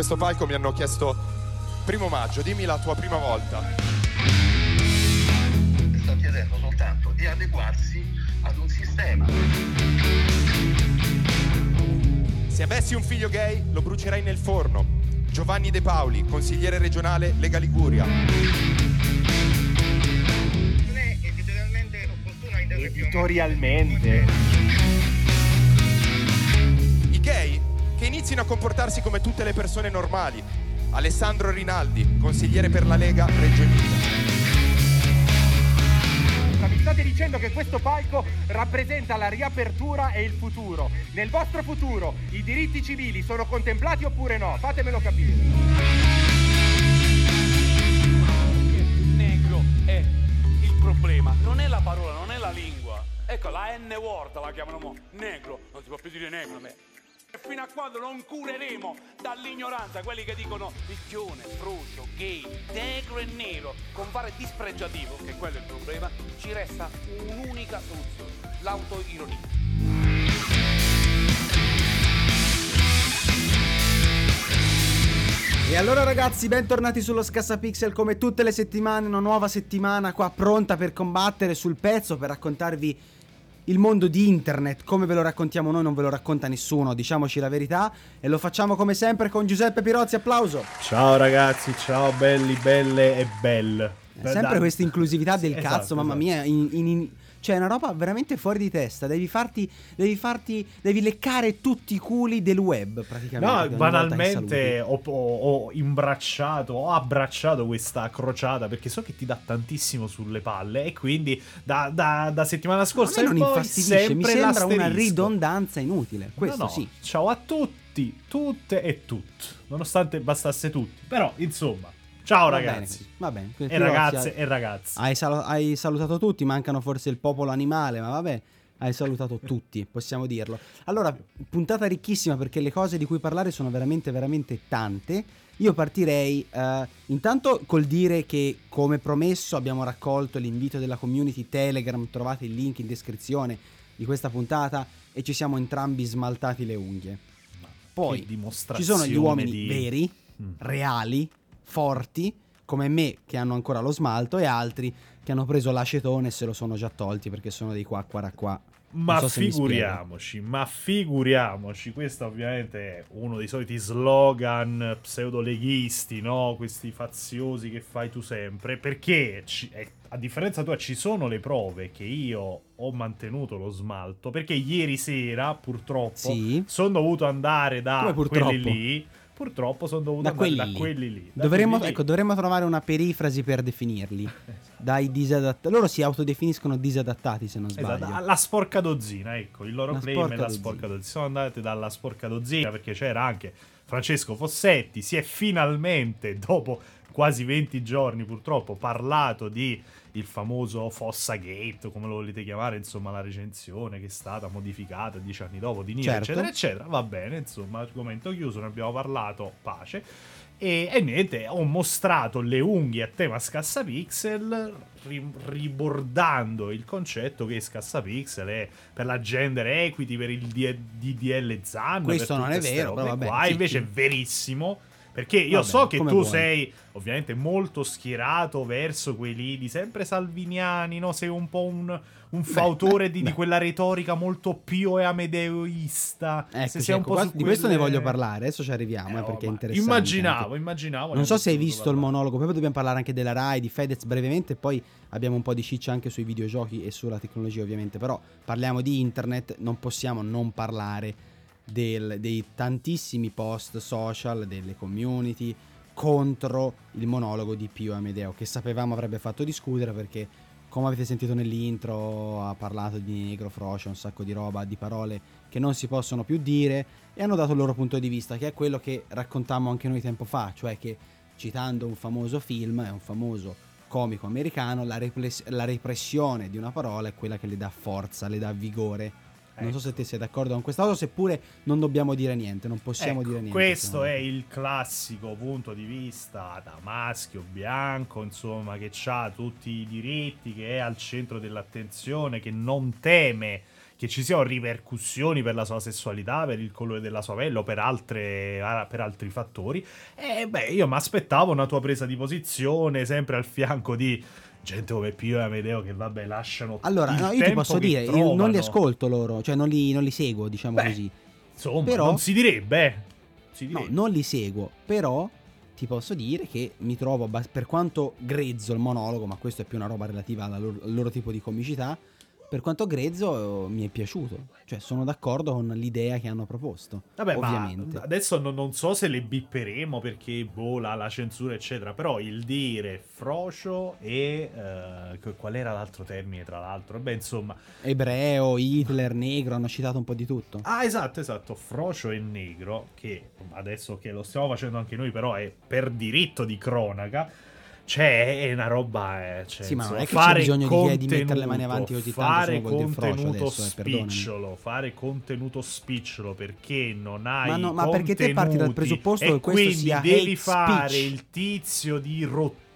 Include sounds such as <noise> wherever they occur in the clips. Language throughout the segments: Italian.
Questo palco mi hanno chiesto primo maggio, dimmi la tua prima volta. sta chiedendo soltanto di adeguarsi ad un sistema. Se avessi un figlio gay lo brucerei nel forno. Giovanni De Paoli, consigliere regionale Lega Liguria. Non è editorialmente opportuno Editorialmente. I gay che inizino a comportarsi come tutte le persone normali. Alessandro Rinaldi, consigliere per la Lega Reggio Emilia. Mi state dicendo che questo palco rappresenta la riapertura e il futuro. Nel vostro futuro i diritti civili sono contemplati oppure no? Fatemelo capire. Negro è il problema, non è la parola, non è la lingua. Ecco, la N-word la chiamano mo. negro, non si può più dire negro a me. E fino a quando non cureremo dall'ignoranza quelli che dicono picchione, frocio, gay, negro e nero con fare dispregiativo, che quello è il problema, ci resta un'unica soluzione, l'autoironia. E allora ragazzi, bentornati sullo Scassapixel come tutte le settimane, una nuova settimana qua pronta per combattere sul pezzo, per raccontarvi il mondo di internet, come ve lo raccontiamo noi non ve lo racconta nessuno, diciamoci la verità, e lo facciamo come sempre con Giuseppe Pirozzi, applauso. Ciao ragazzi, ciao belli, belle e belle. Sempre questa inclusività del <laughs> Esatto, cazzo, mamma esatto. mia, in- in- cioè è una roba veramente fuori di testa, devi farti, devi farti, devi leccare tutti i culi del web praticamente. No, banalmente ho, ho- ho imbracciato, ho abbracciato questa crociata perché so che ti dà tantissimo sulle palle e quindi da, da- da settimana scorsa in non infastidisce, mi sempre sembra una l'asterisco. ridondanza inutile, questo No, no, sì. Ciao a tutti, tutte e tutti, nonostante bastasse tutti. Però, insomma, ciao Va ragazzi. bene, Va bene. E ragazze hai- e ragazzi. Hai, sal- hai salutato tutti, mancano forse il popolo animale, ma vabbè, hai salutato tutti, possiamo dirlo. Allora, puntata ricchissima perché le cose di cui parlare sono veramente, veramente tante. Io partirei eh, intanto col dire che, come promesso, abbiamo raccolto l'invito della community Telegram, trovate il link in descrizione di questa puntata e ci siamo entrambi smaltati le unghie. Poi ci sono gli uomini di- veri, Mm. reali, forti, come me che hanno ancora lo smalto e altri che hanno preso l'acetone e se lo sono già tolti perché sono dei qua qua qua. Ma so figuriamoci, ma figuriamoci, questo ovviamente è uno dei soliti slogan pseudoleghisti, no? Questi faziosi che fai tu sempre, perché ci- eh, a differenza tua ci sono le prove che io ho mantenuto lo smalto, perché ieri sera purtroppo Sì. sono dovuto andare da quelli lì, purtroppo sono dovuto Da quelli, da lì. quelli lì. da Dovremmo, quelli lì. ecco, dovremmo trovare una perifrasi per definirli. <laughs> Dai disadattati. Loro si autodefiniscono disadattati se non sbaglio. Esatto, la sporca dozzina, ecco, il loro La claim sporca è la dozzina. sporca dozzina. Sono andate dalla sporca dozzina perché c'era anche Francesco Fossetti, si è finalmente, dopo quasi 20 giorni purtroppo, parlato di il famoso Fossa Gate, come lo volete chiamare, insomma la recensione che è stata modificata dieci anni dopo di Nier, Certo. eccetera, eccetera. Va bene, insomma, argomento chiuso, ne abbiamo parlato, pace. E, e niente, ho mostrato le unghie a tema Scassapixel, ri- ribordando il concetto che Scassapixel è per la gender equity, per il D- DDL Zan. Questo per non è vero, però vabbè, qua. sì, invece sì. è verissimo. Perché io Vabbè, so che tu vuoi. sei ovviamente molto schierato verso quei lidi, sempre salviniani, no? Sei un po' un, un fautore <laughs> di, di quella retorica molto pio e amedeoista. Ecco, Se sei un po' qua- su di questo ne quelle- voglio parlare, adesso ci arriviamo, eh, Eh, perché è interessante. Immaginavo, anche. immaginavo. Non so se hai visto il potuto monologo, poi dobbiamo parlare anche della Rai, di Fedez brevemente, poi abbiamo un po' di ciccia anche sui videogiochi e sulla tecnologia ovviamente, però parliamo di internet, non possiamo non parlare del- dei tantissimi post social, delle community contro il monologo di Pio Amedeo, che sapevamo avrebbe fatto discutere perché come avete sentito nell'intro, ha parlato di negro, frocia, un sacco di roba, di parole che non si possono più dire e hanno dato il loro punto di vista, che è quello che raccontammo anche noi tempo fa, cioè che citando un famoso film, è un famoso comico americano, la, repres- la repressione di una parola è quella che le dà forza, le dà vigore. Non so Ecco. se te sei d'accordo con questa cosa, seppure non dobbiamo dire niente, non possiamo Ecco, dire niente. Questo è il classico punto di vista da maschio bianco, insomma, che ha tutti i diritti, che è al centro dell'attenzione, che non teme che ci siano ripercussioni per la sua sessualità, per il colore della sua pelle o per, altre- ah, per altri fattori. E beh, io mi aspettavo una tua presa di posizione, sempre al fianco di gente come Pio e Amedeo che vabbè lasciano Allora, no, io ti posso dire, io non li ascolto loro, cioè non li, non li seguo, diciamo Beh, così. Insomma, Però- non si direbbe. eh. Si No, direbbe. non li seguo, però ti posso dire che mi trovo, per quanto grezzo il monologo, ma questo è più una roba relativa loro- al loro tipo di comicità, per quanto grezzo mi è piaciuto. Cioè sono d'accordo con l'idea che hanno proposto, Vabbè, ovviamente. ma adesso non, non so se le bipperemo perché boh, la, la censura, eccetera. Però il dire frocio e. eh, qual era l'altro termine, tra l'altro? Beh, insomma. Ebreo, Hitler, negro, hanno citato un po' di tutto. Ah, esatto, esatto. Frocio e negro, che adesso che lo stiamo facendo anche noi, però è per diritto di cronaca. Cioè, è una roba. eh, cioè, Sì, ma non è che c'è fare bisogno di- di mettere le mani avanti così tanto, Fare dire frocio contenuto adesso, eh, spicciolo, fare contenuto spicciolo perché non hai. Ma no, ma perché te parti dal presupposto che questo sia devi fare speech. il tizio di rottura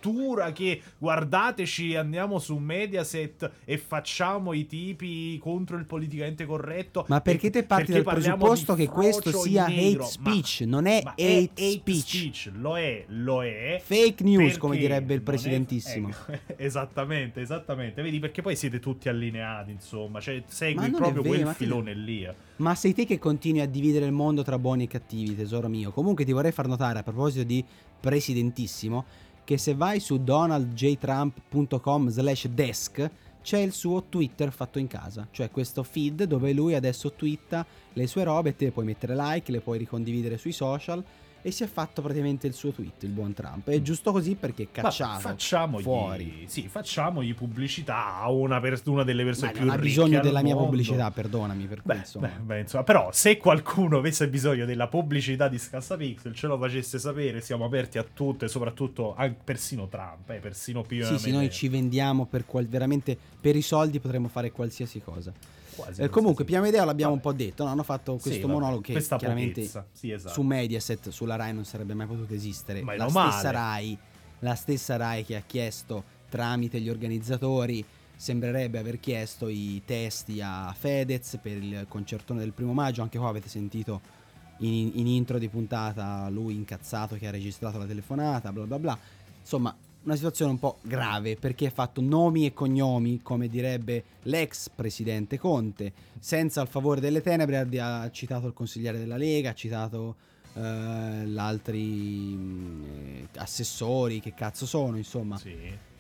che guardateci, andiamo su Mediaset e facciamo i tipi contro il politicamente corretto. Ma perché te parti perché dal presupposto che questo sia negro? hate speech, non è ma hate speech. Lo è, lo è. Fake news, come direbbe il non è- presidentissimo. ecco, <laughs> esattamente, esattamente. Vedi, perché poi siete tutti allineati, insomma. Cioè, Ma segui proprio vero, quel ma filone lì. eh. Ma sei te che continui a dividere il mondo tra buoni e cattivi, tesoro mio. Comunque ti vorrei far notare a proposito di presidentissimo che se vai su donaldjtrump.com slash desk c'è il suo Twitter fatto in casa, cioè questo feed dove lui adesso twitta le sue robe te puoi mettere like, le puoi ricondividere sui social e si è fatto praticamente il suo tweet, il buon Trump. È giusto così perché cacciato facciamogli, fuori. Sì, facciamogli pubblicità a una, per- una delle persone Ma più non ha ricche bisogno della mia pubblicità, perdonami per Beh, questo. beh, beh, insomma, però se qualcuno avesse bisogno della pubblicità di Scassapixel ce lo facesse sapere, siamo aperti a tutto e soprattutto a persino Trump, eh, persino più Sì, sì, noi ci vendiamo per qual- veramente per i soldi potremmo fare qualsiasi cosa. Eh, comunque, Pia Medeo l'abbiamo Vabbè. un po' detto, no? hanno fatto Sì, questo vabbè, monologo che questa chiaramente sì, esatto. su Mediaset, sulla Rai non sarebbe mai potuto esistere. Ma La stessa. Rai, la stessa Rai che ha chiesto tramite gli organizzatori sembrerebbe aver chiesto i testi a Fedez per il concertone del primo maggio, anche qua avete sentito in, in intro di puntata lui incazzato che ha registrato la telefonata, bla bla bla. Insomma, una situazione un po' grave perché ha fatto nomi e cognomi, come direbbe l'ex presidente Conte, senza il favore delle tenebre, ha- ha citato il consigliere della Lega, ha citato eh, gli altri eh, assessori, che cazzo sono, insomma. Sì.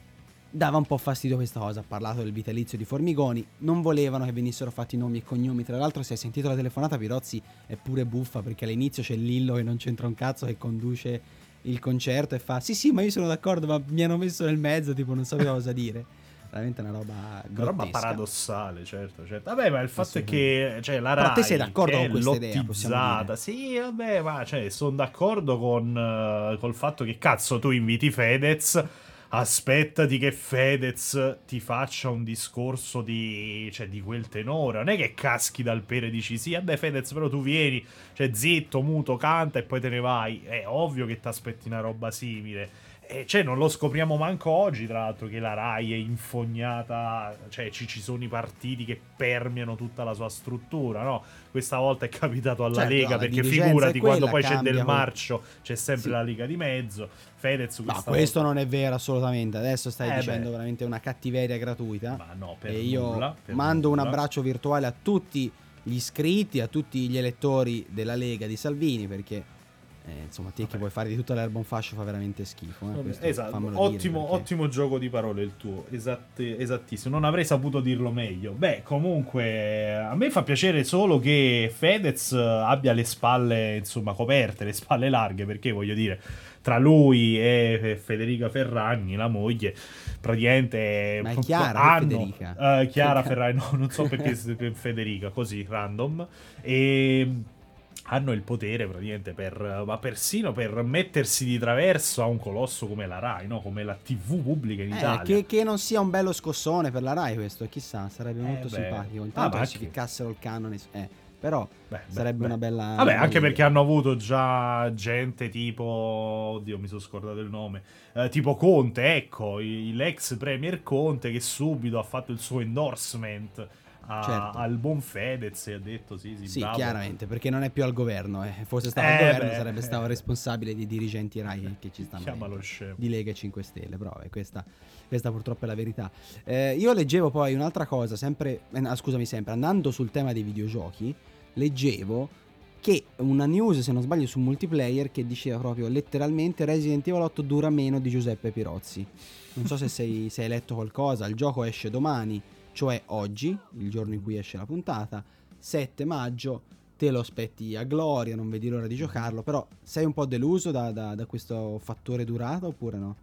Dava un po' fastidio questa cosa, ha parlato del vitalizio di Formigoni, non volevano che venissero fatti nomi e cognomi, tra l'altro se hai sentito la telefonata Pirozzi è pure buffa perché all'inizio c'è Lillo che non c'entra un cazzo che conduce il concerto e fa sì sì ma io sono d'accordo ma mi hanno messo nel mezzo tipo non sapevo cosa dire, <laughs> veramente una roba Una roba paradossale, certo, certo. Vabbè, ma il fatto è che cioè, la Rai te sei d'accordo con questa idea. Sì, vabbè, ma cioè, sono d'accordo con eh, col fatto che cazzo tu inviti Fedez. Aspettati che Fedez ti faccia un discorso di, cioè, di quel tenore. Non è che caschi dal pere e dici sì, vabbè Fedez, però tu vieni, cioè zitto, muto, canta e poi te ne vai. È ovvio che ti aspetti una roba simile. E cioè, non lo scopriamo manco oggi, tra l'altro, che la Rai è infognata, cioè ci, ci sono i partiti che permeano tutta la sua struttura, no? Questa volta è capitato alla Certo, Lega, perché figurati quella, quando poi c'è del marcio, c'è sempre Sì. la Lega di mezzo. Fedez No, questo volta- non è vero assolutamente. Adesso stai Eh, dicendo beh. veramente una cattiveria gratuita. Ma no, per e io nulla, per mando un nulla. abbraccio virtuale a tutti gli iscritti, a tutti gli elettori della Lega di Salvini, perché Eh, insomma, te che vuoi fare di tutta l'erba un fascio fa veramente schifo. Eh, questo esatto, ottimo, perché- ottimo gioco di parole il tuo, esatte- esattissimo. Non avrei saputo dirlo meglio. Beh, comunque, a me fa piacere solo che Fedez eh, abbia le spalle, insomma, coperte, le spalle larghe, perché voglio dire, tra lui e Federica Ferragni, la moglie, praticamente Ma è <laughs> Chiara hanno, Federica? eh, Chiara <laughs> Ferragni, no, non so perché <laughs> Federica, così, random. E hanno il potere praticamente per, ma persino per mettersi di traverso a un colosso come la Rai, no? come la TV pubblica in Eh, Italia. che, che non sia un bello scossone per la Rai questo, chissà, sarebbe Eh, molto beh. simpatico. Ah, Intanto ma che si anche- ficcassero il canone. Eh, però Beh, beh, sarebbe beh. una bella... Vabbè, una anche bella perché idea. hanno avuto già gente tipo. Oddio, mi sono scordato il nome. Eh, tipo Conte, ecco, l'ex Premier Conte che subito ha fatto il suo endorsement a- Certo. al buon Fedez e ha detto sì, sì, Sì, bravo. chiaramente, perché non è più al governo. Eh. Fosse stato Eh, al governo beh. sarebbe stato responsabile dei dirigenti Rai che, che ci stanno. Chiamalo scemo. di Lega e 5 Stelle, però eh, questa, questa purtroppo è la verità. Eh, io leggevo poi un'altra cosa, sempre, eh, no, scusami, sempre andando sul tema dei videogiochi, leggevo che una news, se non sbaglio, su multiplayer che diceva proprio letteralmente Resident Evil 8 dura meno di Giuseppe Pirozzi. Non so se, sei, se hai letto qualcosa, il gioco esce domani, cioè oggi, il giorno in cui esce la puntata, 7 maggio, te lo aspetti a gloria, non vedi l'ora di giocarlo, però sei un po' deluso da, da- da questo fattore durata oppure no?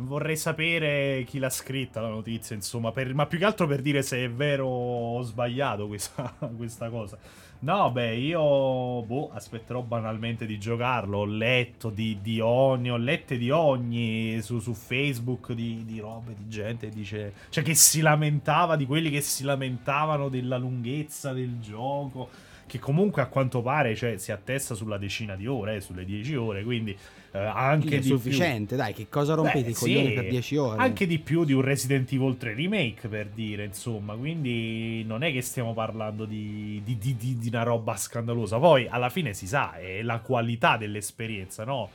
Vorrei sapere chi l'ha scritta la notizia, insomma, per- ma più che altro per dire se è vero o sbagliato questa, <laughs> questa cosa. No, beh, io boh, aspetterò banalmente di giocarlo. Ho letto di, di ogni, ho lette di ogni su, su Facebook di, di robe, di gente che dice, cioè che si lamentava di quelli che si lamentavano della lunghezza del gioco. Che comunque a quanto pare cioè, si attesta sulla decina di ore, eh, sulle 10 ore, quindi eh, anche Quindi di più. sufficiente, dai, che cosa rompete Beh, i coglioni sì, per 10 ore? Anche di più di un Resident Evil 3 remake, per dire, insomma. Quindi non è che stiamo parlando di- di- di- di una roba scandalosa. Poi, alla fine si sa, è la qualità dell'esperienza, no?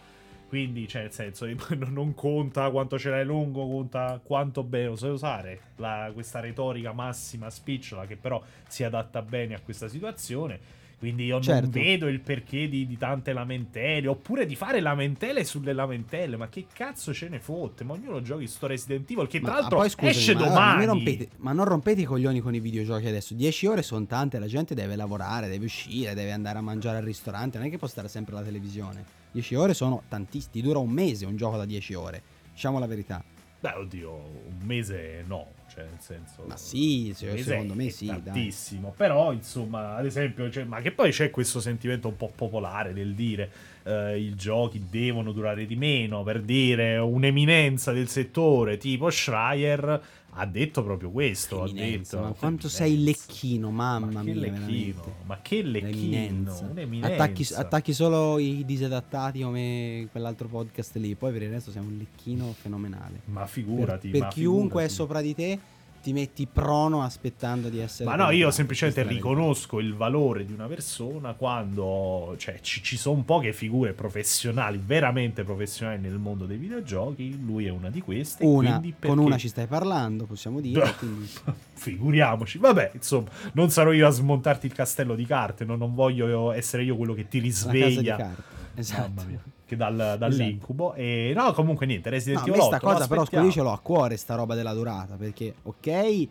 Quindi, cioè, nel senso, <laughs> non- conta quanto ce l'hai lungo, conta quanto bene lo sai usare. La- questa retorica massima spicciola che però si adatta bene a questa situazione. Quindi io Certo. non vedo il perché di, di tante lamentele. Oppure di fare lamentele sulle lamentele. Ma che cazzo ce ne fotte? Ma ognuno giochi sto Resident Evil. Che Ma tra l'altro poi, scusami, esce ma, allora, domani. non mi rompete, ma non rompete i coglioni con i videogiochi adesso. 10 ore sono tante, la gente deve lavorare, deve uscire, deve andare a mangiare al ristorante, non è che può stare sempre alla televisione. 10 ore sono tantissimi, dura un mese un gioco da 10 ore. Diciamo la verità. Beh, oddio, un mese no. Cioè, nel senso. Ma sì, se- secondo me sì, dai. tantissimo. Però, insomma, ad esempio, cioè, ma che poi c'è questo sentimento un po' popolare del dire eh, i giochi devono durare di meno. Per dire un'eminenza del settore tipo Schreier ha detto proprio questo. Ha detto, ma quanto sei lecchino, mamma Ma che mia, lecchino, veramente. ma che lecchino. Attacchi, attacchi solo i disadattati come quell'altro podcast lì, poi per il resto sei un lecchino fenomenale. Ma Per, figurati, per ma chiunque è figurati. sopra di te, ti metti prono aspettando di essere. Ma no, io semplicemente riconosco il valore di una persona quando cioè, ci, ci sono poche figure professionali, veramente professionali nel mondo dei videogiochi. Lui è una di queste. Una, quindi con perché- una ci stai parlando, possiamo dire. quindi- <laughs> Figuriamoci, vabbè, insomma, non sarò io a smontarti il castello di carte. No? Non voglio io essere io quello che ti risveglia. Esatto. Che dal, dall'incubo. E no, comunque niente. No, Resident Evil me 8. sta cosa però io ce l'ho a cuore sta roba della durata perché ok eh,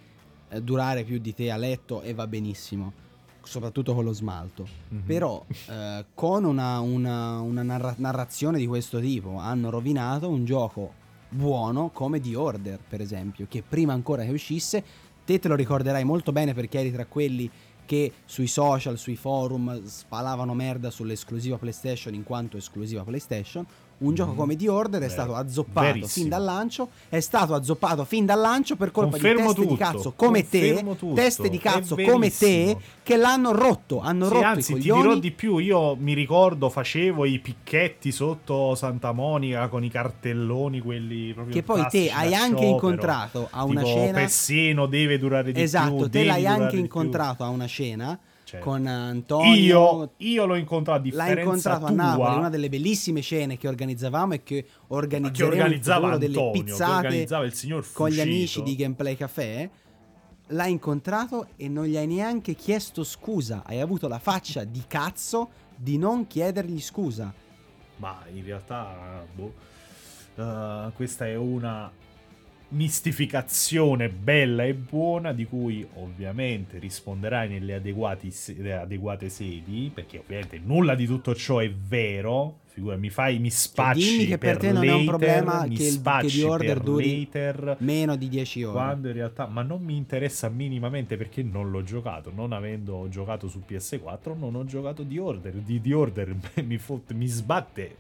durare più di te a letto e va benissimo soprattutto con lo smalto Mhm. però <laughs> eh, con una, una- una narra- narrazione di questo tipo hanno rovinato un gioco buono come The Order per esempio che prima ancora che uscisse te te lo ricorderai molto bene perché eri tra quelli che sui social, sui forum spalavano merda sull'esclusiva PlayStation in quanto esclusiva PlayStation. Un gioco Mhm. come The Order è stato azzoppato Verissimo. fin dal lancio, è stato azzoppato fin dal lancio per colpa Confermo di teste di tutto, cazzo come te, confermo tutto, teste di cazzo come te che l'hanno rotto, hanno Sì, rotto anzi, i ti dirò coglioni. di più. Io mi ricordo, facevo i picchetti sotto Santa Monica con i cartelloni, quelli proprio Che poi te hai anche sciopero. incontrato a una Tipo, scena Pessino deve durare di più. Esatto, te l'hai anche di incontrato a una scena Cioè, con Antonio Io, io l'ho incontrato a differenza L'hai incontrato a tua, Napoli, una delle bellissime scene che organizzavamo e che che organizzeremo in organizzava delle Antonio, che pizzate organizzava il signor con gli amici di Gameplay Café. L'hai incontrato e non gli hai neanche chiesto scusa. Hai avuto la faccia di cazzo di non chiedergli scusa. Ma in realtà, boh, uh, questa è una mistificazione bella e buona di cui ovviamente risponderai nelle adeguate, adeguate sedi perché ovviamente nulla di tutto ciò è vero. Figura mi fai mi spacci cioè, dimmi che per, te non è un problema che il che di order duri later, meno di 10 ore. Quando in realtà ma non mi interessa minimamente perché non l'ho giocato. Non avendo giocato su PS4 non ho giocato di order di, di order. <laughs> Mi, fot, mi sbatte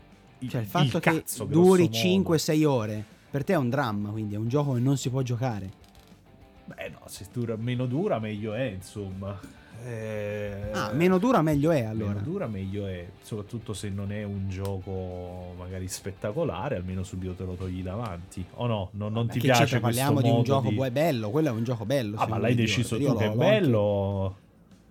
cioè il fatto il che cazzo, duri 5-6 ore per te è un dramma, quindi è un gioco che non si può giocare. Beh, no, se dura, meno dura, meglio è, insomma. Eh, ah, meno dura, meglio è allora. Meno dura, meglio è. Soprattutto se non è un gioco magari spettacolare, almeno subito te lo togli davanti. O no, non, non ti piace questo parliamo di un gioco di... bello. Quello è un gioco bello. Ah, ma l'hai deciso tu che è bello.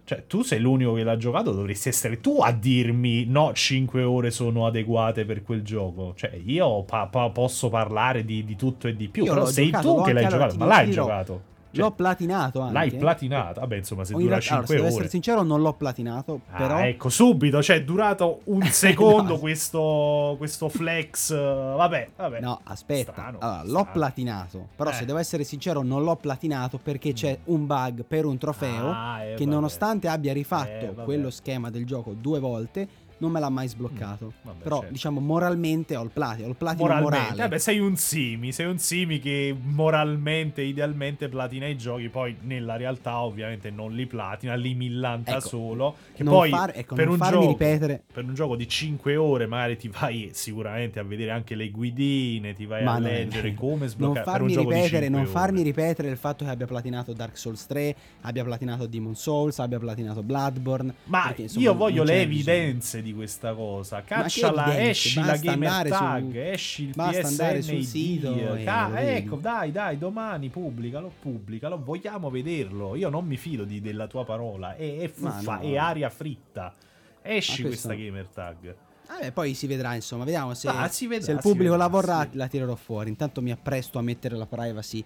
Cioè, tu sei l'unico che l'ha giocato, dovresti essere tu a dirmi no, 5 ore sono adeguate per quel gioco. Cioè, io pa- pa- posso parlare di, di, tutto e di più, io però sei giocato, tu che l'hai giocato, ma l'hai giocato. Cioè, l'ho platinato anche. L'hai platinato? Vabbè, insomma, se Ogni dura 5 allora, ore. Devo essere sincero, non l'ho platinato. Ah, però... ecco, subito. Cioè, è durato un <laughs> secondo no. questo, questo flex. Vabbè, vabbè. No, aspetta. Strano, allora, strano. l'ho platinato. Però, eh. se devo essere sincero, non l'ho platinato perché c'è mm. un bug per un trofeo ah, eh, che, vabbè. nonostante abbia rifatto eh, quello schema del gioco due volte non me l'ha mai sbloccato. Mm, vabbè, Però, certo. diciamo, moralmente ho il platino. Ho il platino moralmente. morale. Vabbè, sei un simi. Sei un simi che moralmente, idealmente platina i giochi. Poi, nella realtà, ovviamente, non li platina, li millanta ecco, solo. Che poi, far, ecco, per, un gioco, ripetere... per un gioco di 5 ore, magari ti vai sicuramente a vedere anche le guidine, ti vai Ma a leggere è... come sbloccare. Non farmi, ripetere, non farmi ripetere il fatto che abbia platinato Dark Souls 3, abbia platinato Demon Souls, abbia platinato Bloodborne. Ma perché, insomma, io voglio le evidenze di questa cosa. Cacciala, esci la gamer tag, su, esci il basta PSN andare sul sito. Ca- ecco, dai, dai, domani pubblicalo, pubblicalo, vogliamo vederlo. Io non mi fido di, della tua parola, è, è fuffa, no. è aria fritta. Esci questa gamer tag. Ah, poi si vedrà, insomma, vediamo se, ah, vedrà, se il pubblico vedrà, la vorrà, la tirerò fuori. Intanto mi appresto a mettere la privacy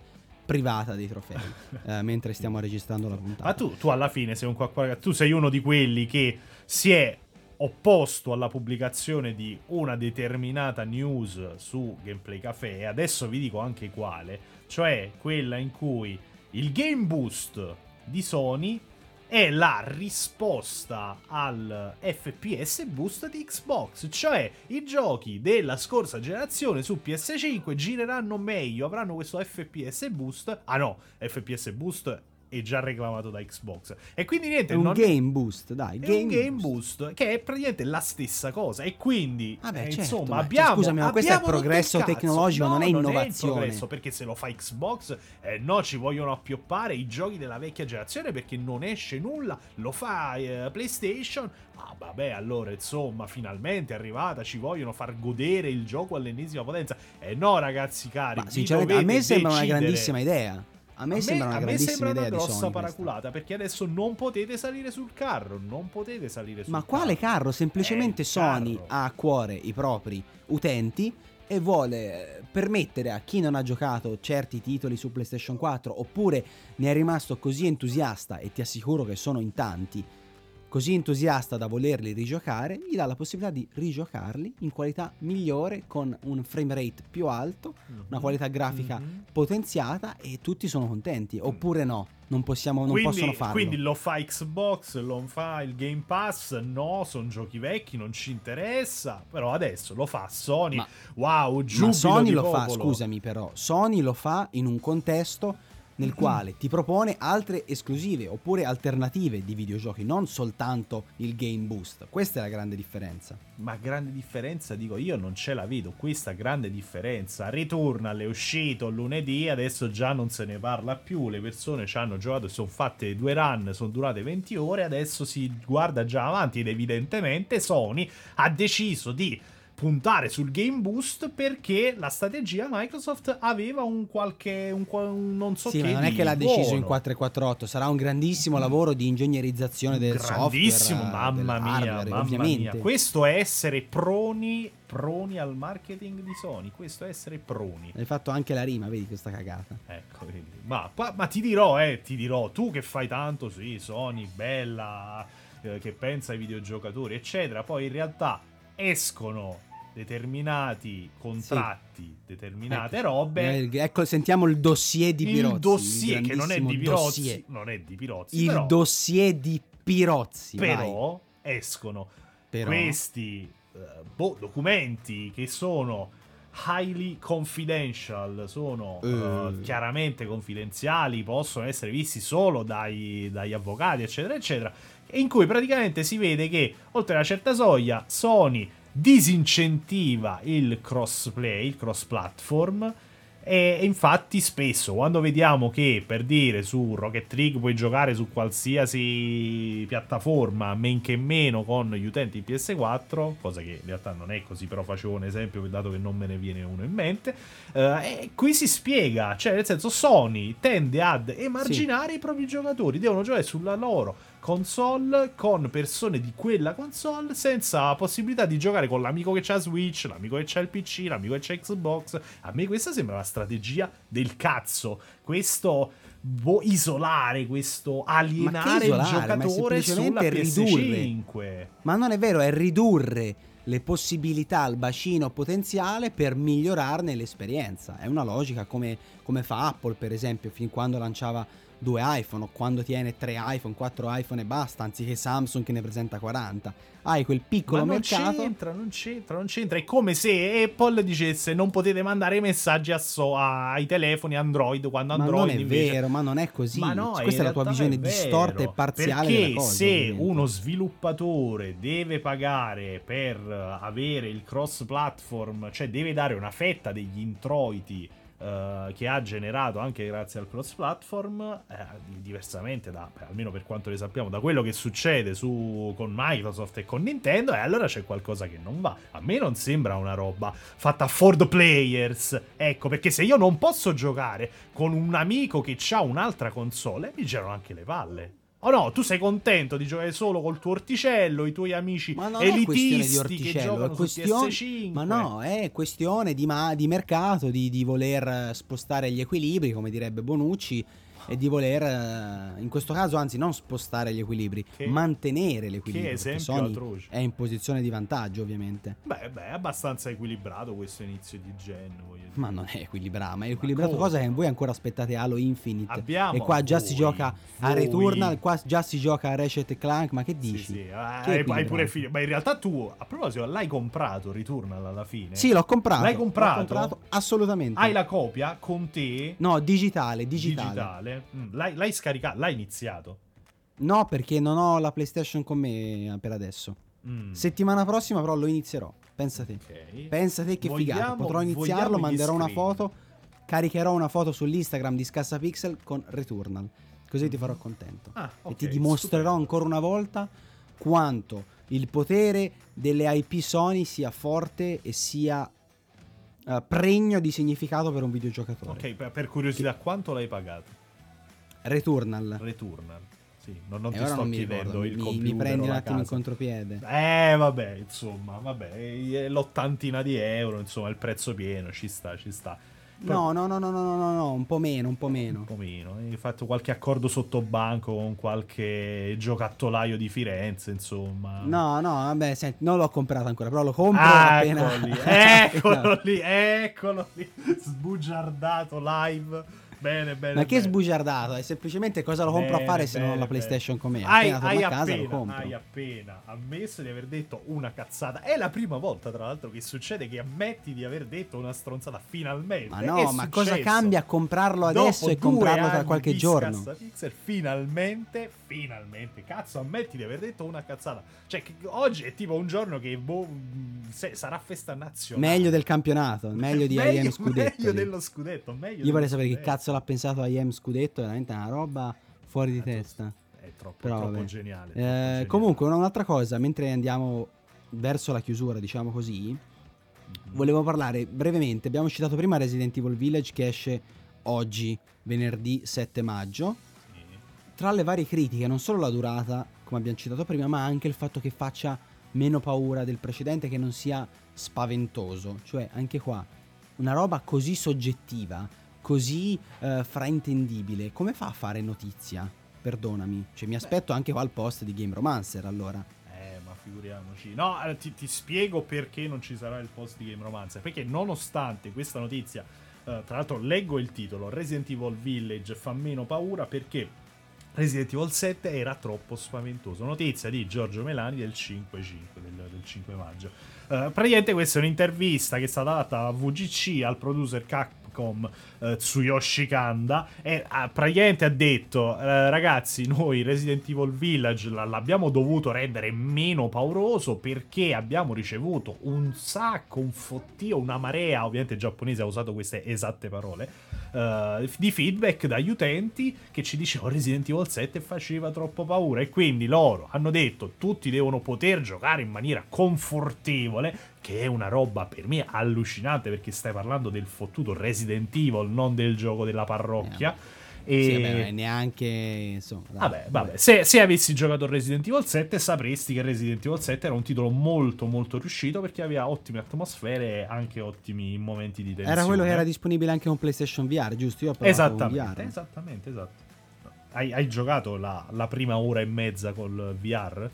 privata dei trofei <laughs> eh, mentre stiamo registrando la puntata. Ma tu, tu alla fine sei un qualcosa, tu sei uno di quelli che si è opposto alla pubblicazione di una determinata news su Gameplay Café, e adesso vi dico anche quale, cioè quella in cui il Game Boost di Sony è la risposta al FPS boost di Xbox, cioè i giochi della scorsa generazione su PS5 gireranno meglio, avranno questo FPS boost. Ah no, FPS boost è già reclamato da Xbox. E quindi niente. È un game boost, dai. Game, un game boost. boost. che è praticamente la stessa cosa. E quindi, Vabbè, eh, certo, insomma, abbiamo. Scusami, ma questo è progresso tecnologico, no, non è innovazione. Non è progresso perché se lo fa Xbox, eh, no, ci vogliono appioppare i giochi della vecchia generazione perché non esce nulla. Lo fa eh, PlayStation. Ah, vabbè, allora, insomma, finalmente è arrivata. Ci vogliono far godere il gioco all'ennesima potenza. E eh, no, ragazzi cari. Ma sinceramente, a me sembra decidere. una grandissima idea. A me, a sembra una, a me sembra una grossa paraculata perché adesso non potete salire sul carro. Non potete salire sul Ma carro. quale carro? Semplicemente Sony carro. ha a cuore i propri utenti e vuole eh, permettere a chi non ha giocato certi titoli su PlayStation 4 oppure ne è rimasto così entusiasta e ti assicuro che sono in tanti così entusiasta da volerli rigiocare, gli dà la possibilità di rigiocarli in qualità migliore con un frame rate più alto, mm-hmm. una qualità grafica mm-hmm. potenziata e tutti sono contenti. Oppure no, non, possiamo, non quindi, possono farlo. Quindi lo fa Xbox, lo fa il Game Pass, no, sono giochi vecchi, non ci interessa, però adesso lo fa Sony. Ma, wow, ma Sony lo popolo. fa, scusami però, Sony lo fa in un contesto nel quale ti propone altre esclusive oppure alternative di videogiochi, non soltanto il Game Boost. Questa è la grande differenza. Ma grande differenza, dico io, non ce la vedo. Questa grande differenza. Returnal è uscito lunedì, adesso già non se ne parla più. Le persone ci hanno giocato sono fatte due run, sono durate 20 ore. Adesso si guarda già avanti ed evidentemente Sony ha deciso di puntare sul Game Boost perché la strategia Microsoft aveva un qualche un, un non so sì, che ma non è che l'ha buono. deciso in 448 sarà un grandissimo lavoro di ingegnerizzazione del grandissimo, software mamma mia, hardware, mamma ovviamente. mia questo è essere proni proni al marketing di Sony questo è essere proni hai fatto anche la rima vedi questa cagata ecco vedi. Ma, ma ti dirò eh ti dirò tu che fai tanto sì Sony bella eh, che pensa ai videogiocatori eccetera poi in realtà escono determinati contratti, determinate robe. Eh, ecco, sentiamo il dossier di Pirozzi. il dossier che non è di Pirozzi, dossier. non è di Pirozzi, Il però, dossier di Pirozzi. vai. però escono Però- questi eh, boh, documenti che sono highly confidential, sono Eh. eh, chiaramente confidenziali, possono essere visti solo dai, dagli avvocati, eccetera, eccetera, in cui praticamente si vede che oltre una certa soglia Sony disincentiva il crossplay, il cross platform. E infatti spesso quando vediamo che per dire su Rocket League puoi giocare su qualsiasi piattaforma, men che meno con gli utenti PS4, cosa che in realtà non è così, però facevo un esempio dato che non me ne viene uno in mente, eh, qui si spiega, cioè nel senso Sony tende ad emarginare i propri giocatori, devono giocare sulla loro console con persone di quella console senza possibilità di giocare con l'amico che c'ha Switch, l'amico che c'ha il PC, l'amico che c'ha Xbox. A me questa sembra una strategia del cazzo. Questo boh, isolare, questo alienare il isolare? È giocatore sulla semplicemente ridurre. PS5. Ma non è vero, è ridurre le possibilità al bacino potenziale per migliorarne l'esperienza. È una logica come, come fa Apple, per esempio, fin quando lanciava due iPhone o quando tiene tre iPhone, quattro iPhone e basta, anziché Samsung che ne presenta 40. Hai quel piccolo Ma non mercato. c'entra, non c'entra, non c'entra. È come se Apple dicesse non potete mandare messaggi a so- ai telefoni Android quando Ma Android non è invece... vero, ma non è così. Ma no, Questa è la tua visione distorta e parziale Perché della cosa. se ovviamente. uno sviluppatore deve pagare per avere il cross platform, cioè deve dare una fetta degli introiti eh, che ha generato anche grazie al cross platform, eh, diversamente da, almeno per quanto ne sappiamo, da quello che succede su, con Microsoft e con Nintendo, e allora c'è qualcosa che non va. A me non sembra una roba fatta for the players. Ecco, perché se io non posso giocare con un amico che ha un'altra console, mi girano anche le palle. O no, tu sei contento di giocare solo col tuo orticello, i tuoi amici Ma non è questione di elitisti che orticello, giocano è questione, su PS5. ma no, è questione di, ma- di mercato, di, di voler eh, spostare gli equilibri, come direbbe Bonucci, e di voler, eh, in questo caso, anzi, non spostare gli equilibri, Che- mantenere l'equilibrio. che esempio Sony atroce. è in posizione di vantaggio, ovviamente. Beh, beh, è abbastanza equilibrato questo inizio di gen. Ma non è equilibrato, ma è equilibrato come? cosa che voi ancora aspettate Halo Infinite. Abbiamo e qua già si voi, gioca a voi. Returnal, qua già si gioca a Ratchet Clank, ma che Sì, dici? sì, eh, Che hai, pure finito. Ma in realtà tu, a proposito, l'hai comprato Returnal alla fine? Sì, l'ho comprato. L'hai l'ho comprato? assolutamente. Hai la copia con te? No, digitale, digitale. digitale. Mm, L'hai, l'hai scaricato, l'hai iniziato. No, perché non ho la PlayStation con me eh, per adesso. Mm, Settimana prossima però lo inizierò. Pensa te. ok. Pensa te che Vogliamo- figata. Potrò iniziarlo, manderò una foto, caricherò una foto sull'Instagram di Scassapixel con Returnal. Così ti farò contento. Ah, e ok, ti dimostrerò stupendo. ancora una volta quanto il potere delle IP Sony sia forte e sia eh, pregno di significato per un videogiocatore. Ok, per, per curiosità, quanto l'hai pagato? Returnal. Returnal. Sì, non, non ti sto non chiedendo ricordo, il mi, computer mi prendi un attimo in contropiede. Eh, vabbè, insomma, vabbè, è l'ottantina di euro, insomma, il prezzo pieno, ci sta, ci sta. No, no, no, no, no, no, no, un po' meno, un po' Un meno. po' meno. Hai fatto qualche accordo sotto banco con qualche giocattolaio di Firenze, insomma. No, no, vabbè, senti, non l'ho comprato ancora, però lo compro Ah, appena... eccolo lì, <laughs> eccolo lì, eccolo lì, sbugiardato live. Bene, bene. Ma che bene. sbugiardato, è semplicemente cosa lo compro a Bene, fare se non ho bene, la PlayStation bene. con me. Hai, Appena hai a casa appena, lo compro. hai appena ammesso di aver detto una cazzata. È la prima volta, tra l'altro, che succede che ammetti di aver detto una stronzata finalmente. Ma È no, ma cosa successo. cambia comprarlo adesso Dopo e comprarlo tra qualche giorno? Scassapixel, finalmente, finalmente, cazzo, ammetti di aver detto una cazzata. Cioè, oggi è tipo un giorno che boh, mh, se- sarà festa nazionale. Meglio del campionato, meglio di <laughs> Meglio- IM Scudetto. Meglio lì. dello scudetto, meglio Io vorrei sapere che scudetto. Cazzo l'ha pensato IM Scudetto, è veramente una roba fuori di Eh, testa. È troppo, Però troppo geniale. Eh, troppo geniale. comunque, una- un'altra cosa, mentre andiamo verso la chiusura, diciamo così, volevo parlare brevemente. Abbiamo citato prima Resident Evil Village che esce oggi, venerdì 7 maggio. Sì. Tra le varie critiche, non solo la durata, come abbiamo citato prima, ma anche il fatto che faccia meno paura del precedente, che non sia spaventoso. Cioè, anche qua, una roba così soggettiva, così eh, fraintendibile, come fa a fare notizia? Perdonami. Cioè, mi aspetto anche qua il post di Game Romancer, allora. Eh, ma figuriamoci. No, eh, ti, ti spiego perché non ci sarà il post di Game Romancer. Perché nonostante questa notizia, eh, tra l'altro leggo il titolo, Resident Evil Village fa meno paura perché Resident Evil 7 era troppo spaventoso. Notizia di Giorgio Melani del 5-5, del, del 5 maggio. Uh, praticamente questa è un'intervista che è stata data a VGC al producer Capcom uh, Tsuyoshi Kanda e uh, praticamente ha detto ragazzi noi Resident Evil Village l'abbiamo dovuto rendere meno pauroso perché abbiamo ricevuto un sacco, un fottio, una marea, ovviamente il giapponese ha usato queste esatte parole, di feedback dagli utenti che ci dicevano Resident Evil 7 faceva troppo paura e quindi loro hanno detto tutti devono poter giocare in maniera confortevole che è una roba per me allucinante perché stai parlando del fottuto Resident Evil, non del gioco della parrocchia. Yeah. E... Sì, vabbè, neanche insomma. Dai, vabbè, vabbè. Se, se, avessi giocato Resident Evil 7, sapresti che Resident Evil 7 era un titolo molto, molto riuscito perché aveva ottime atmosfere e anche ottimi momenti di tensione. Era quello che era disponibile anche con PlayStation VR, giusto? Io ho esattamente, VR. esattamente, esatto. Hai, hai giocato la, la, prima ora e mezza col VR?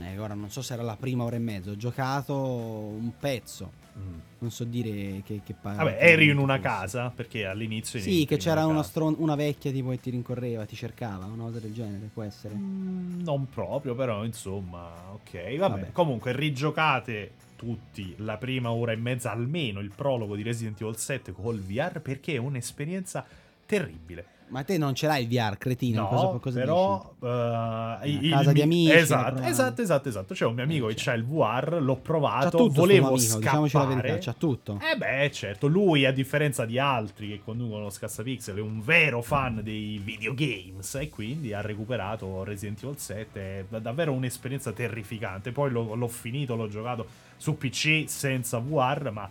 Eh, ora non so se era la prima ora e mezza, ho giocato un pezzo. Mm. Non so dire che, che pa- Vabbè, eri in una casa perché all'inizio. Sì, che c'era una, stron- una, vecchia tipo che ti rincorreva, ti cercava, una cosa del genere, può essere. Mm, non proprio, però insomma, ok. Vabbè. Vabbè. Comunque, rigiocate tutti la prima ora e mezza, almeno il prologo di Resident Evil 7 col VR perché è un'esperienza terribile. Ma te non ce l'hai il VR, cretino? No, cosa, cosa però... Uh, il, casa di amici. Esatto, esatto, esatto, esatto. C'è un mio amico che c'ha il VR, l'ho provato, tutto volevo amico, scappare. verità, c'ha tutto. Eh beh, certo, lui a differenza di altri che conducono Scassapixel è un vero fan dei videogames e quindi ha recuperato Resident Evil 7. È davvero un'esperienza terrificante. Poi l'ho, l'ho finito, l'ho giocato su PC senza VR, ma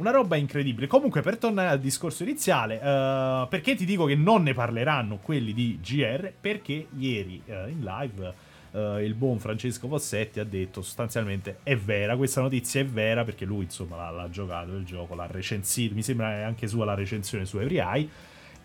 una roba incredibile. Comunque, per tornare al discorso iniziale, uh, perché ti dico che non ne parleranno quelli di GR? Perché ieri uh, in live uh, il buon Francesco Fossetti ha detto sostanzialmente è vera, questa notizia è vera perché lui insomma l'ha, l'ha giocato il gioco, l'ha recensito, mi sembra anche sua la recensione su Every Eye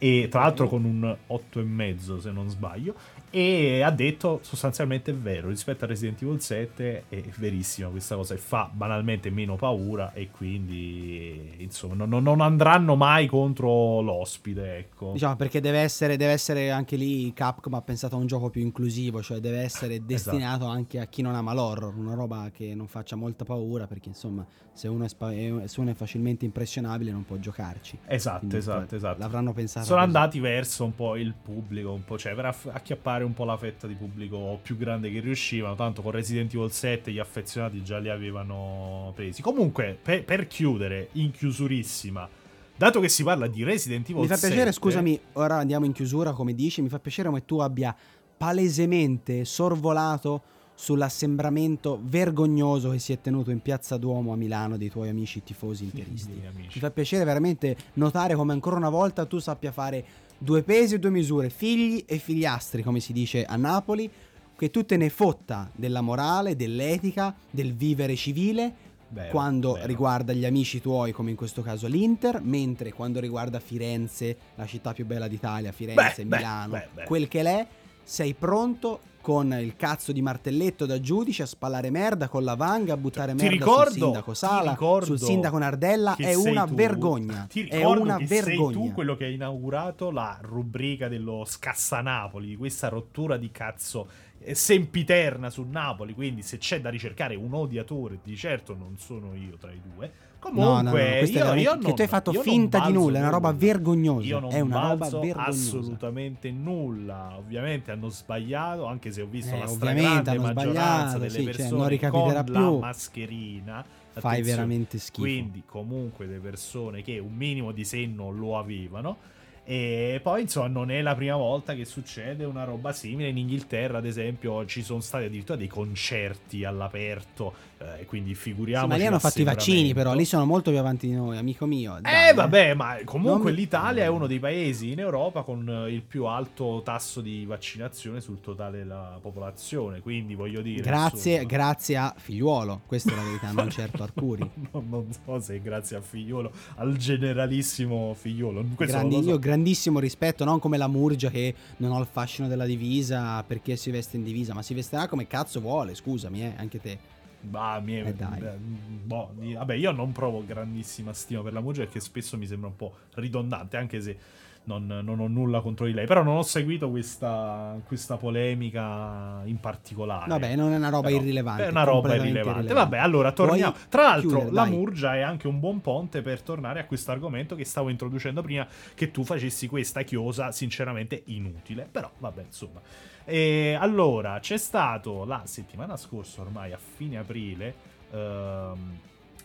e tra l'altro con un 8,5 se non sbaglio e ha detto sostanzialmente è vero rispetto a Resident Evil 7 è verissima questa cosa e fa banalmente meno paura e quindi insomma non, non andranno mai contro l'ospite ecco diciamo perché deve essere, deve essere, anche lì Capcom ha pensato a un gioco più inclusivo cioè deve essere esatto. destinato esatto. anche a chi non ama l'horror una roba che non faccia molta paura perché insomma se uno è, spa- se uno è facilmente impressionabile non può giocarci esatto quindi, esatto esatto l'avranno pensato sono andati verso un po' il pubblico un po' cioè per acchiappare un po' la fetta di pubblico più grande che riuscivano. Tanto con Resident Evil 7 gli affezionati già li avevano presi. Comunque, per, per chiudere, in chiusurissima. Dato che si parla di Resident Evil 7 Mi fa piacere, scusami, ora andiamo in chiusura, come dici, mi fa piacere come tu abbia palesemente sorvolato sull'assembramento vergognoso che si è tenuto in Piazza Duomo a Milano dei tuoi amici tifosi interisti. Mi fa piacere veramente notare come ancora una volta tu sappia fare due pesi e due misure, figli e figliastri, come si dice a Napoli, che tu te ne fotta della morale, dell'etica, del vivere civile. Vero, quando vero. riguarda gli amici tuoi, come in questo caso l'Inter, mentre quando riguarda Firenze, la città più bella d'Italia, Firenze, beh, Milano, beh, beh, quel che l'è, sei pronto con il cazzo di martelletto da giudice a spallare merda con la vanga, a buttare merda ricordo, sul sindaco Sala, sul sindaco Nardella, è una tu, vergogna. Ti è una che vergogna. sei tu quello che ha inaugurato la rubrica dello Scassanapoli, di questa rottura di cazzo eh, sempiterna su Napoli, quindi se c'è da ricercare un odiatore, di certo non sono io tra i due Comunque, no, no, no, io, io non, che tu hai fatto finta di nulla, è una roba vergognosa. Io non è una roba vergognosa. assolutamente nulla. Ovviamente hanno sbagliato, anche se ho visto eh, la stragrande maggioranza delle sì, persone cioè, con più. la mascherina. Fai veramente schifo. Quindi, comunque, le persone che un minimo di senno lo avevano e poi, insomma, non è la prima volta che succede una roba simile. In Inghilterra, ad esempio, ci sono stati addirittura dei concerti all'aperto. Eh, quindi figuriamoci. Sì, ma lì hanno fatto i vaccini, però lì sono molto più avanti di noi, amico mio. Dai, eh, vabbè, ma comunque non... l'Italia è uno dei paesi in Europa con il più alto tasso di vaccinazione sul totale della popolazione. Quindi voglio dire. Grazie, insomma... grazie a figliuolo. Questa è la verità, non <laughs> certo Arcuri. non, non so se grazie a figliuolo, al generalissimo figliuolo. Questo Grandi, so. Io, grandissimo rispetto, non come la Murgia che non ha il fascino della divisa perché si veste in divisa, ma si vesterà come cazzo vuole, scusami, eh, anche te. Bah, mi è- Eh, dai. boh, vabbè, io non provo grandissima stima per la Murgia perché spesso mi sembra un po' ridondante, anche se non, non ho nulla contro di lei. Però non ho seguito questa, questa polemica in particolare. Vabbè, non è una roba Però irrilevante. È una roba completamente irrilevante. Vabbè, allora torniamo. Vuoi Tra l'altro, chiudere, la dai. Murgia è anche un buon ponte per tornare a questo argomento che stavo introducendo prima. Che tu facessi questa chiosa, sinceramente inutile. Però, vabbè, insomma. E allora, c'è stato la settimana scorsa, ormai a fine aprile, ehm,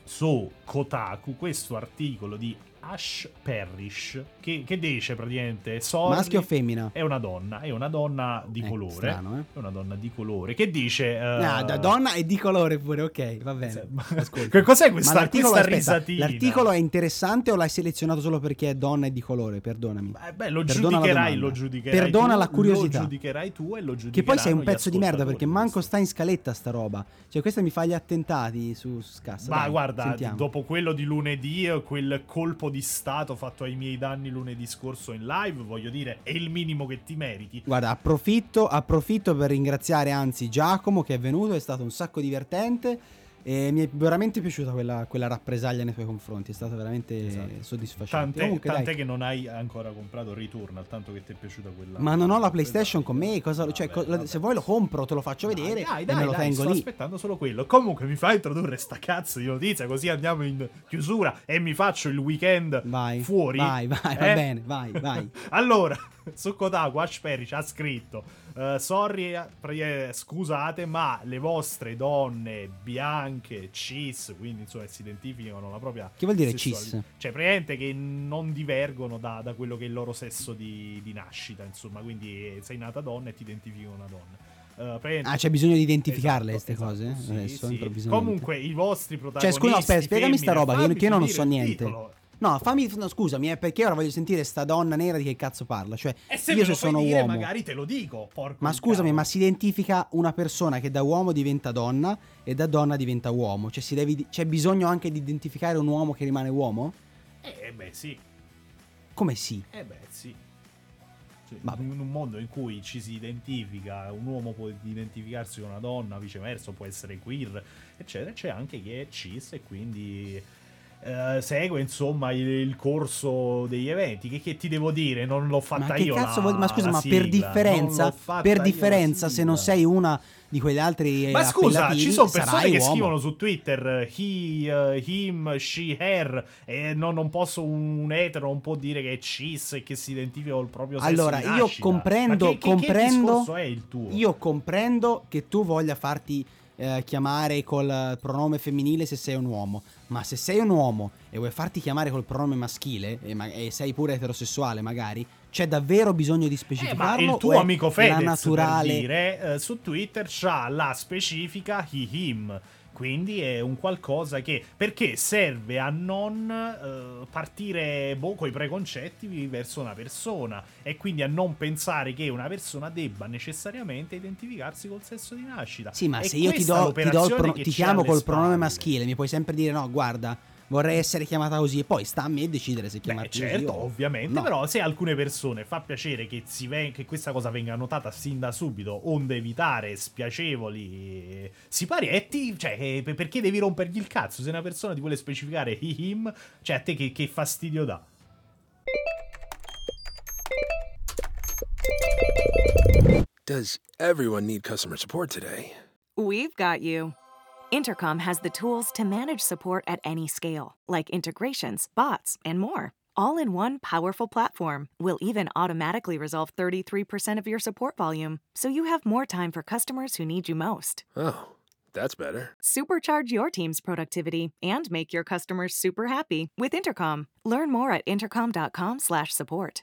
su Kotaku, questo articolo di Ash Parrish che, che dice praticamente Sorry Maschio o femmina? è una donna, è una donna di Eh, colore. strano, eh. È una donna di colore che dice eh, Ah, da donna e di colore pure, ok, va bene. <laughs> che cos'è questa, l'articolo, questa aspetta, risatina? l'articolo è interessante o l'hai selezionato solo perché è donna e di colore? Perdonami. Eh, beh, lo Perdona giudicherai, lo giudicherai Perdona tu, la curiosità. Lo giudicherai tu e lo giudicherai Che poi sei un pezzo di merda perché manco sta in scaletta sta roba. Cioè, questa mi fa gli attentati su Scassa. Ma Dai, guarda, sentiamo. dopo quello di lunedì, quel colpo di stato fatto ai miei danni lunedì scorso in live, voglio dire, è il minimo che ti meriti. Guarda, approfitto, approfitto per ringraziare anzi Giacomo che è venuto, è stato un sacco divertente e mi è veramente piaciuta quella, quella rappresaglia nei tuoi confronti, è stato veramente Esatto. soddisfacente. Tant'è, Comunque, tant'è che non hai ancora comprato Returnal, tanto che ti è piaciuta quella. Ma non ho la PlayStation con me, cosa, cioè, Vabbè, co- vabbè. se vuoi lo compro, te lo faccio vedere Dai, e dai, me lo tengo sto lì. aspettando solo quello. Comunque mi fai introdurre sta cazzo di notizia, così andiamo in chiusura e mi faccio il weekend Vai, fuori. vai, vai, va Eh? bene, vai, vai. <laughs> allora, <laughs> su Kotaku, Ash Parrish ha scritto eh, Sorry, eh, pre- scusate, ma le vostre donne bianche, cis, quindi insomma si identificano la propria Che vuol dire sessualità. cis? Cioè, praticamente che non divergono da, da quello che è il loro sesso di, di nascita, insomma, quindi eh, sei nata donna e ti identifichi una donna. Praticamente- Ah, c'è bisogno di identificarle Esatto, queste esatto, cose? sì, Adesso, sì. improvvisamente. Comunque i vostri Cioè, protagonisti scusa, aspetta, spiegami sta roba, che io, non so niente. titolo. No, fammi, no, scusami, eh, perché ora voglio sentire sta donna nera di che cazzo parla. Cioè, E se io se sono dire, uomo. magari te lo dico, porco Ma scusami, cavolo. ma si identifica una persona che da uomo diventa donna e da donna diventa uomo? Cioè, si devi- c'è bisogno anche di identificare un uomo che rimane uomo? Eh beh, sì. Come sì? Eh beh, sì. Vabbè. In un mondo in cui ci si identifica, un uomo può identificarsi con una donna, viceversa, può essere queer, eccetera. C'è anche chi è cis e quindi eh, segue insomma il, il corso degli eventi. Che, che ti devo dire? Non l'ho fatta ma che io. la- vuol Ma scusa, ma per differenza, per differenza se non sei una di quegli altri eh, Ma scusa, appellativi, ci sono persone che uomo. scrivono su Twitter eh, he, eh, him, she, her e non, non posso un etero non può dire che è cis e che si identifica col proprio sesso Allora, io comprendo, che, che- che comprendo, discorso è il tuo? io comprendo che tu voglia farti eh, chiamare col pronome femminile se sei un uomo, ma se sei un uomo e vuoi farti chiamare col pronome maschile e, ma- e sei pure eterosessuale magari, c'è davvero bisogno di Eh, specificarlo? ma il tuo amico Fedez naturale per dire, eh, su Twitter c'ha la specifica he him quindi è un qualcosa che perché serve a non eh, partire boh, coi preconcetti verso una persona e quindi a non pensare che una persona debba necessariamente identificarsi col sesso di nascita Sì, ma E se io ti, do, ti, do pro- ti chiamo col pronome spalle. maschile, mi puoi sempre dire no, guarda, vorrei essere chiamata così e poi sta a me decidere se Beh, chiamarti certo, così ovviamente, no. però se a alcune persone fa piacere che, si ven- che questa cosa venga notata sin da subito, onde evitare spiacevoli eh, siparietti, cioè, eh, per- perché devi rompergli il cazzo? Se una persona ti vuole specificare him, cioè a te che, che fastidio dà? Does everyone need customer support today? We've got you. Intercom has the tools to manage support at any scale, like integrations, bots, and more. All in one powerful platform. We'll even automatically resolve 33% of your support volume, so you have more time for customers who need you most. Oh, that's better. Supercharge your team's productivity and make your customers super happy with Intercom. Learn more at intercom.com/support.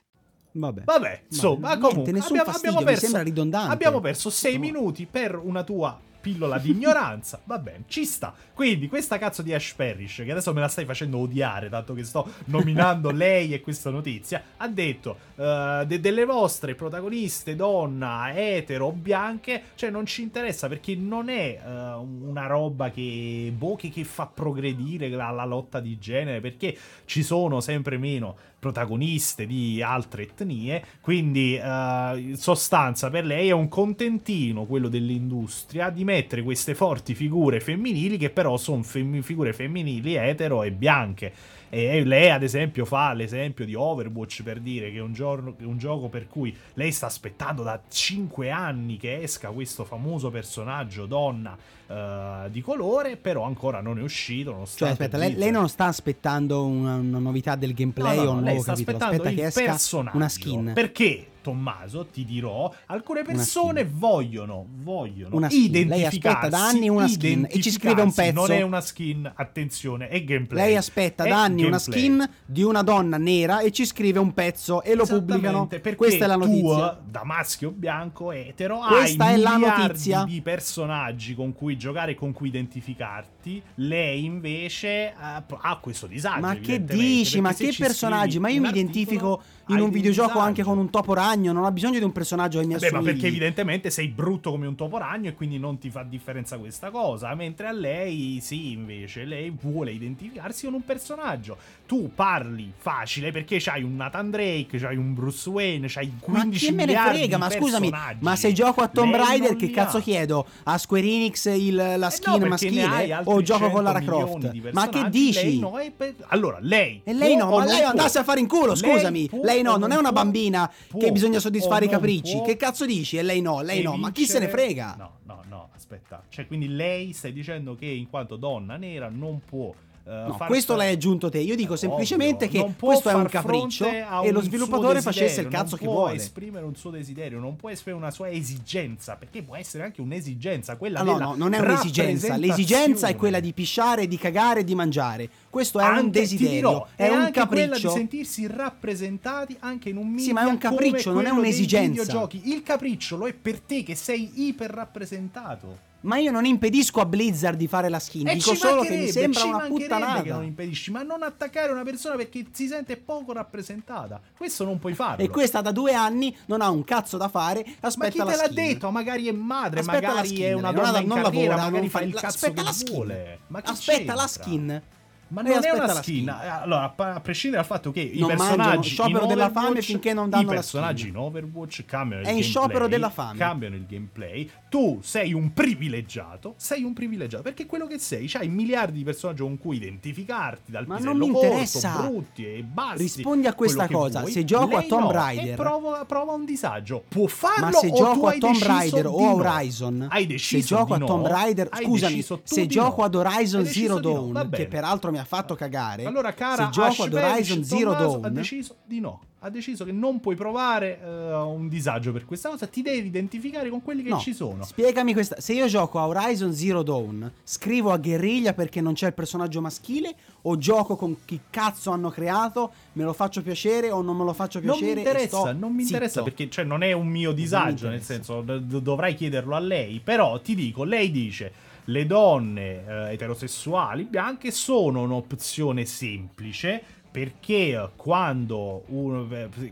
Vabbè. Vabbè, insomma, niente, comunque nessun abbiamo, fastidio, abbiamo mi perso, sembra ridondante. abbiamo perso sei No. minuti per una tua pillola di ignoranza. Va bene, ci sta. Quindi, questa cazzo di Ash Parrish, che adesso me la stai facendo odiare, tanto che sto nominando <laughs> lei e questa notizia, ha detto eh, de- delle vostre protagoniste donna, etero o bianche, cioè non ci interessa perché non è eh, una roba che, boh, che, che fa progredire la, la lotta di genere, perché ci sono sempre meno protagoniste di altre etnie, quindi eh, in sostanza per lei è un contentino quello dell'industria di mettere queste forti figure femminili che però sono fem- figure femminili etero e bianche. E lei, ad esempio, fa l'esempio di Overwatch per dire che è un, giorno, un gioco per cui lei sta aspettando da 5 anni che esca questo famoso personaggio donna eh, di colore, però ancora non è uscito. Cioè, nonostante aspetta, lei, lei non sta aspettando una, una novità del gameplay No, no, o no, lei sta capitolo. aspettando Aspetta il che esca personaggio. una skin. Perché, Tommaso, ti dirò, alcune Una persone vogliono, vogliono Una skin. Lei identificarsi. aspetta da anni una skin e ci scrive un pezzo. Non è una skin, attenzione, è gameplay. Lei aspetta da anni una gameplay. skin di una donna nera e ci scrive un pezzo e lo pubblicano. Perché Questa è la tu, notizia. da maschio bianco etero, Questa hai è la notizia. di personaggi con cui giocare e con cui identificarti. Lei invece eh, ha questo disagio. Ma che dici? Ma che personaggi? Ma io mi articolo, identifico in un videogioco anche con un topo ragno. Non ho bisogno di un personaggio che mi Beh, ma assomigli. perché evidentemente sei brutto come un topo ragno e quindi non ti fa differenza questa cosa. Mentre a lei, sì, invece, lei vuole identificarsi con un personaggio. Tu parli facile perché c'hai un Nathan Drake, c'hai un Bruce Wayne, c'hai 15 Ma chi me ne miliardi frega? Ma scusami, ma se gioco a Tomb Lei Raider, che cazzo ha. chiedo? A Square Enix il- la Eh no, skin ne hai maschile o gioco con 100 Lara Croft? Ma che dici? lei no, e per- Allora, lei E lei no, ma lei può? andasse a fare in culo, Lei scusami. può Lei no, non è una bambina Può che bisogna soddisfare i capricci. Che cazzo dici? E lei no, lei no. Ma chi se ne vincere- frega? No, no, no, aspetta. Cioè, quindi lei stai dicendo che in quanto donna nera non può. Eh, No, far questo l'hai aggiunto te. Io dico Eh, semplicemente ovvio, che questo è un capriccio a e lo un sviluppatore facesse il cazzo che non può vuole. esprimere un suo desiderio, non può esprimere una sua esigenza, perché può essere anche un'esigenza, quella Ah, no, della no, non è un'esigenza. L'esigenza è quella di pisciare, di cagare di mangiare. Questo è un Anche, ti desiderio, dirò, è un anche quella di capriccio. sentirsi rappresentati anche in un media Sì, ma è un capriccio, non è un'esigenza. videogiochi. Il capriccio lo è per te che sei iper rappresentato. Ma io non impedisco a Blizzard di fare la skin, E dico solo che mi sembra una mancherebbe che non puttanata. impedisci, ma non attaccare una persona perché si sente poco rappresentata. Questo non puoi farlo. E questa da due anni non ha un cazzo da fare, ma aspetta chi la te l'ha skin. detto? Magari è madre, Aspetta la magari skin, è una non donna la- in non carriera, lavora, magari non fa il la- cazzo aspetta che la skin. vuole. Ma Aspetta la c'entra? skin. Ma non è una skin. Eh, Allora, a a prescindere dal fatto che i Non mangiano, personaggi sciopero in della fame finché non danno i personaggi in Overwatch cambiano il È in gameplay, sciopero della fame. Cambiano il gameplay. Tu sei un privilegiato, sei un privilegiato perché quello che sei, c'hai miliardi di personaggi con cui identificarti dal Ma pisello non mi corto, interessa. brutti e bassi. Rispondi a questa cosa, vuoi. se gioco a Tomb no, Raider- prova, prova un disagio. Può farlo Ma se o tu gioco a Tomb Raider o no? Horizon, Hai se deciso gioco di a Tomb? Raider, scusami, se gioco ad Horizon Zero Dawn, che peraltro mi ha fatto cagare, Allora, cara, se gioco ad Horizon Zero Tommaso Dawn, ha deciso di no. Ha deciso che non puoi provare eh, un disagio per questa cosa. Ti devi identificare con quelli che No, ci sono. Spiegami questa. Se io gioco a Horizon Zero Dawn, scrivo a guerriglia perché non c'è il personaggio maschile? O gioco con chi cazzo hanno creato? Me lo faccio piacere o non me lo faccio Non piacere? mi e interessa, non mi interessa perché cioè, non è un mio disagio, nel senso d- dovrai chiederlo a lei, però ti dico, lei dice le donne eh, eterosessuali bianche sono un'opzione semplice perché eh,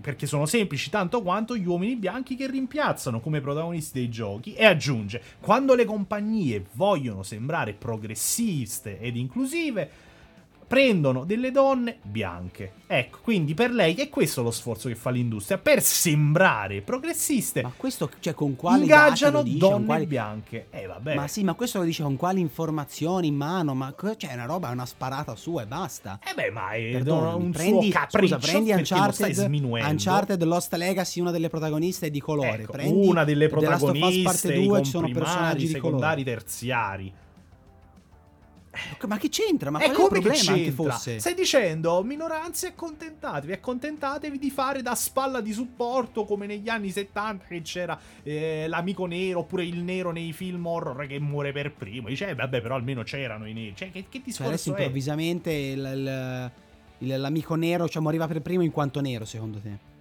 perché sono semplici tanto quanto gli uomini bianchi che rimpiazzano come protagonisti dei giochi. E aggiunge quando le compagnie vogliono sembrare progressiste ed inclusive prendono delle donne bianche. Ecco, quindi per lei è questo lo sforzo che fa l'industria, per sembrare progressiste. Ma questo, cioè, con quali date ingaggiano dice, donne quali- bianche. Eh vabbè. Ma sì, ma questo lo dice con quali informazioni in mano? Ma cioè, è una roba, è una sparata sua e basta. Eh beh, ma è Perdonami, un prendi, suo capriccio scusa, prendi Uncharted. Uncharted Lost Legacy, una delle protagoniste è di colore. Ecco, prendi una delle protagoniste, parte i 2 ci sono comprimari, personaggi di secondari, colore. terziari. Ma che c'entra? Ma e qual è il come che problema anche c'entra? fosse? Stai dicendo, minoranze, accontentatevi, accontentatevi di fare da spalla di supporto come negli anni 70 che c'era eh, l'amico nero oppure il nero nei film horror che muore per primo. Dice, eh, vabbè, però almeno c'erano i neri. Cioè, che, che Cioè, adesso discorso è? improvvisamente il- il- il- l'amico nero cioè, moriva per primo in quanto nero, secondo te?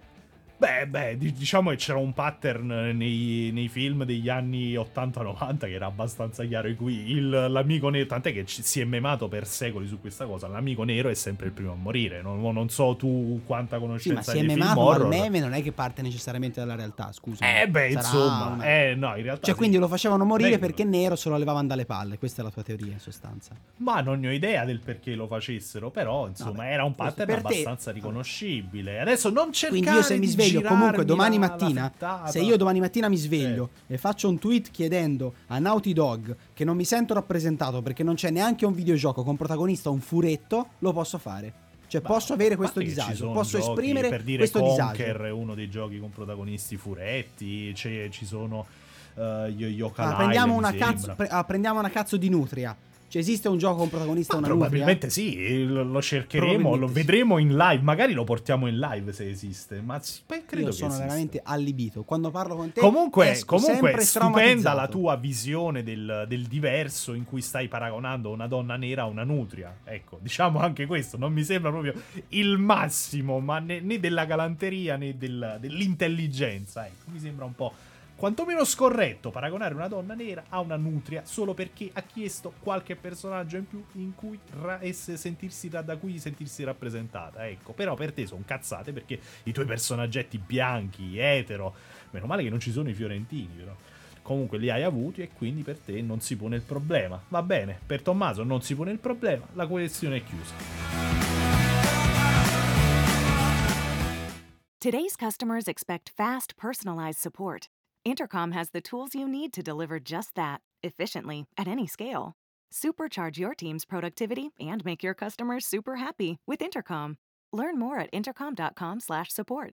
Beh, beh, di- diciamo che c'era un pattern nei, nei film degli anni 80-90 che era abbastanza chiaro, in cui il- l'amico nero, tant'è che ci- si è memato per secoli su questa cosa, l'amico nero è sempre il primo a morire, non, non so tu quanta Sì, ma conoscenza si è hai memato, ma il horror. meme non è che parte necessariamente dalla realtà, scusa. Eh beh, Sarà insomma, una- eh no, in realtà Cioè, sì. quindi lo facevano morire Vengono. perché nero se lo levavano dalle palle. Questa è la tua teoria, in sostanza. Ma non ne ho idea del perché lo facessero, però insomma Vabbè, era un pattern per te- abbastanza riconoscibile. Adesso non cercare Quindi io se mi di sveglio comunque domani la- mattina, se io domani mattina mi sveglio e faccio un tweet chiedendo a Naughty Dog che non mi sento rappresentato perché non c'è neanche un videogioco con protagonista un furetto, lo posso fare. Cioè Ma- posso avere questo disagio, posso esprimere per dire questo Conker disagio. è uno dei giochi con protagonisti furetti, c'è- ci sono uh, Yooka Ah, Island, prendiamo, una cazzo, pre- ah, prendiamo una cazzo di nutria. Cioè esiste un gioco con protagonista Ma una probabilmente sì, lo cercheremo, lo sì. vedremo in live, magari lo portiamo in live se esiste, ma sì, beh, credo Io sono esista. veramente allibito. Quando parlo con te Comunque, comunque stupenda la tua visione del, del diverso in cui stai paragonando una donna nera a una nutria. Ecco, diciamo anche questo, non mi sembra proprio il massimo, ma né, né della galanteria né del- dell'intelligenza. Ecco, mi sembra un po' quantomeno scorretto paragonare una donna nera a una nutria solo perché ha chiesto qualche personaggio in più in cui ra- sentirsi ra- da cui sentirsi rappresentata. Ecco, però per te sono cazzate perché i tuoi personaggetti bianchi, etero, meno male che non ci sono i fiorentini, però. Comunque li hai avuti e quindi per te non si pone il problema. Va bene, per Tommaso non si pone il problema, la questione è chiusa. Today's customers expect fast, personalized support. Intercom has the tools you need to deliver just that, efficiently, at any scale. Supercharge your team's productivity and make your customers super happy with Intercom. Learn more at intercom.com/support.